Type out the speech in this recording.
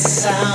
sound.